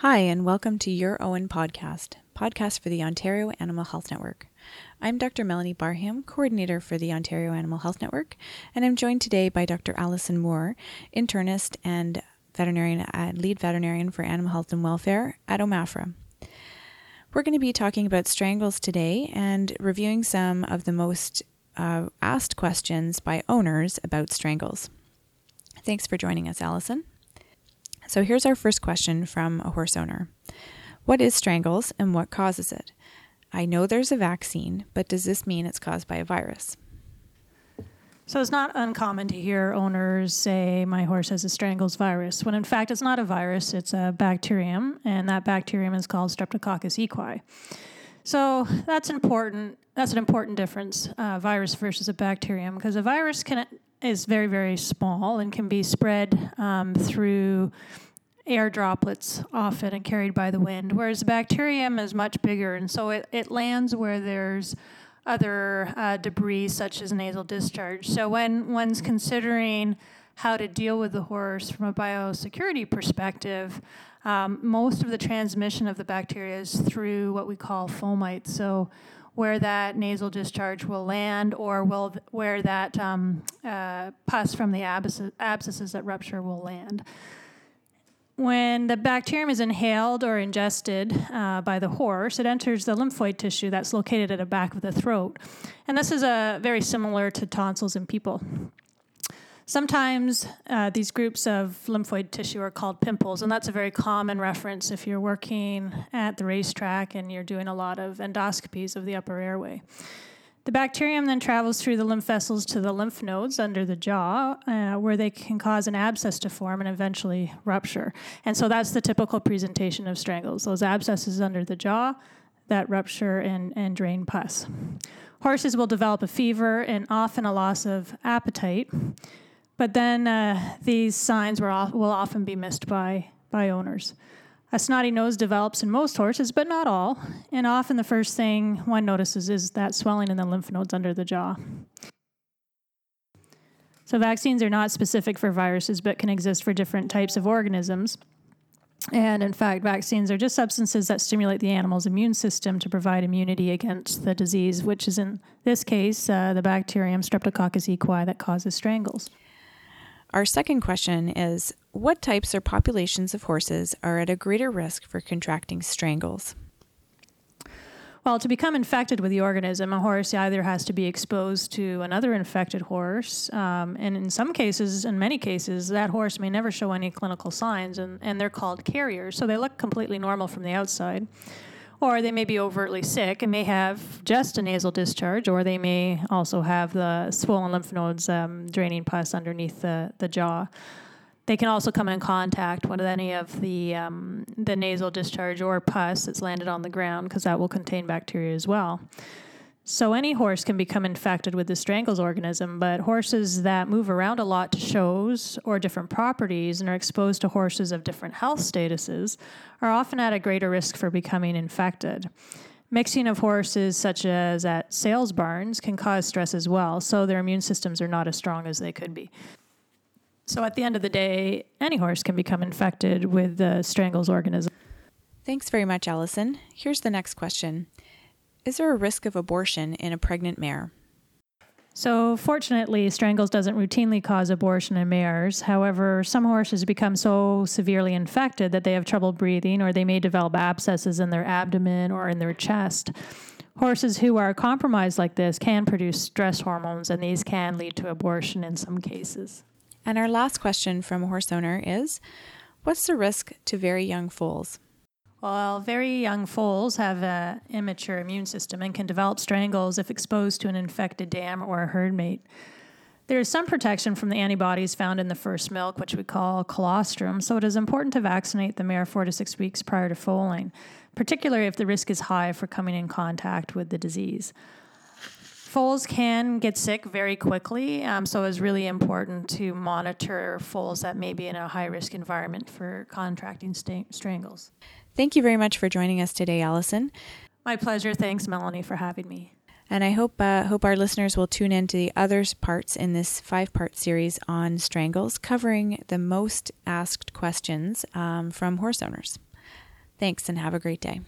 Hi, and welcome to Your OAHN podcast, podcast for the Ontario Animal Health Network. I'm Dr. Melanie Barham, coordinator for the Ontario Animal Health Network, and I'm joined today by Dr. Allison Moore, internist and veterinarian uh, lead veterinarian for animal health and welfare at OMAFRA. We're going to be talking about strangles today and reviewing some of the most uh, asked questions by owners about strangles. Thanks for joining us, Allison. So here's our first question from a horse owner What is strangles and what causes it? I know there's a vaccine, but does this mean it's caused by a virus? So it's not uncommon to hear owners say, My horse has a strangles virus, when in fact it's not a virus, it's a bacterium, and that bacterium is called Streptococcus equi. So that's important. That's an important difference, uh, virus versus a bacterium, because a virus can is very very small and can be spread um, through air droplets often and carried by the wind, whereas the bacterium is much bigger, and so it, it lands where there's other uh, debris such as nasal discharge. So when one's considering how to deal with the horse from a biosecurity perspective, um, most of the transmission of the bacteria is through what we call fomites. So where that nasal discharge will land or will where that um, uh, pus from the abscess, abscesses that rupture will land. When the bacterium is inhaled or ingested uh, by the horse, it enters the lymphoid tissue that's located at the back of the throat. And this is uh, very similar to tonsils in people. Sometimes uh, these groups of lymphoid tissue are called pimples, and that's a very common reference if you're working at the racetrack and you're doing a lot of endoscopies of the upper airway. The bacterium then travels through the lymph vessels to the lymph nodes under the jaw, uh, where they can cause an abscess to form and eventually rupture. And so that's the typical presentation of strangles those abscesses under the jaw that rupture and, and drain pus. Horses will develop a fever and often a loss of appetite, but then uh, these signs will, often be missed by, by owners. A snotty nose develops in most horses, but not all, and often the first thing one notices is that swelling in the lymph nodes under the jaw. So, vaccines are not specific for viruses, but can exist for different types of organisms. And in fact, vaccines are just substances that stimulate the animal's immune system to provide immunity against the disease, which is in this case uh, the bacterium Streptococcus equi that causes strangles. Our second question is What types or populations of horses are at a greater risk for contracting strangles? Well, to become infected with the organism, a horse either has to be exposed to another infected horse, um, and in some cases, in many cases, that horse may never show any clinical signs, and, and they're called carriers. So they look completely normal from the outside or they may be overtly sick and may have just a nasal discharge, or they may also have the swollen lymph nodes um, draining pus underneath the, the jaw. They can also come in contact with any of the um, the nasal discharge or pus that's landed on the ground because that will contain bacteria as well. So any horse can become infected with the strangles organism, but horses that move around a lot to shows or different properties and are exposed to horses of different health statuses are often at a greater risk for becoming infected. Mixing of horses, such as at sales barns, can cause stress as well, so their immune systems are not as strong as they could be. So at the end of the day, any horse can become infected with the strangles organism. Thanks very much, Allison. Here's the next question. Is there a risk of abortion in a pregnant mare? So, fortunately, strangles doesn't routinely cause abortion in mares. However, some horses become so severely infected that they have trouble breathing or they may develop abscesses in their abdomen or in their chest. Horses who are compromised like this can produce stress hormones, and these can lead to abortion in some cases. And our last question from a horse owner is What's the risk to very young foals? Well, very young foals have an immature immune system and can develop strangles if exposed to an infected dam or a herd mate. There is some protection from the antibodies found in the first milk, which we call colostrum, so it is important to vaccinate the mare four to six weeks prior to foaling, particularly if the risk is high for coming in contact with the disease. Foals can get sick very quickly, um, so it's really important to monitor foals that may be in a high risk environment for contracting st- strangles. Thank you very much for joining us today, Allison. My pleasure. Thanks, Melanie, for having me. And I hope uh, hope our listeners will tune in to the other parts in this five part series on strangles, covering the most asked questions um, from horse owners. Thanks and have a great day.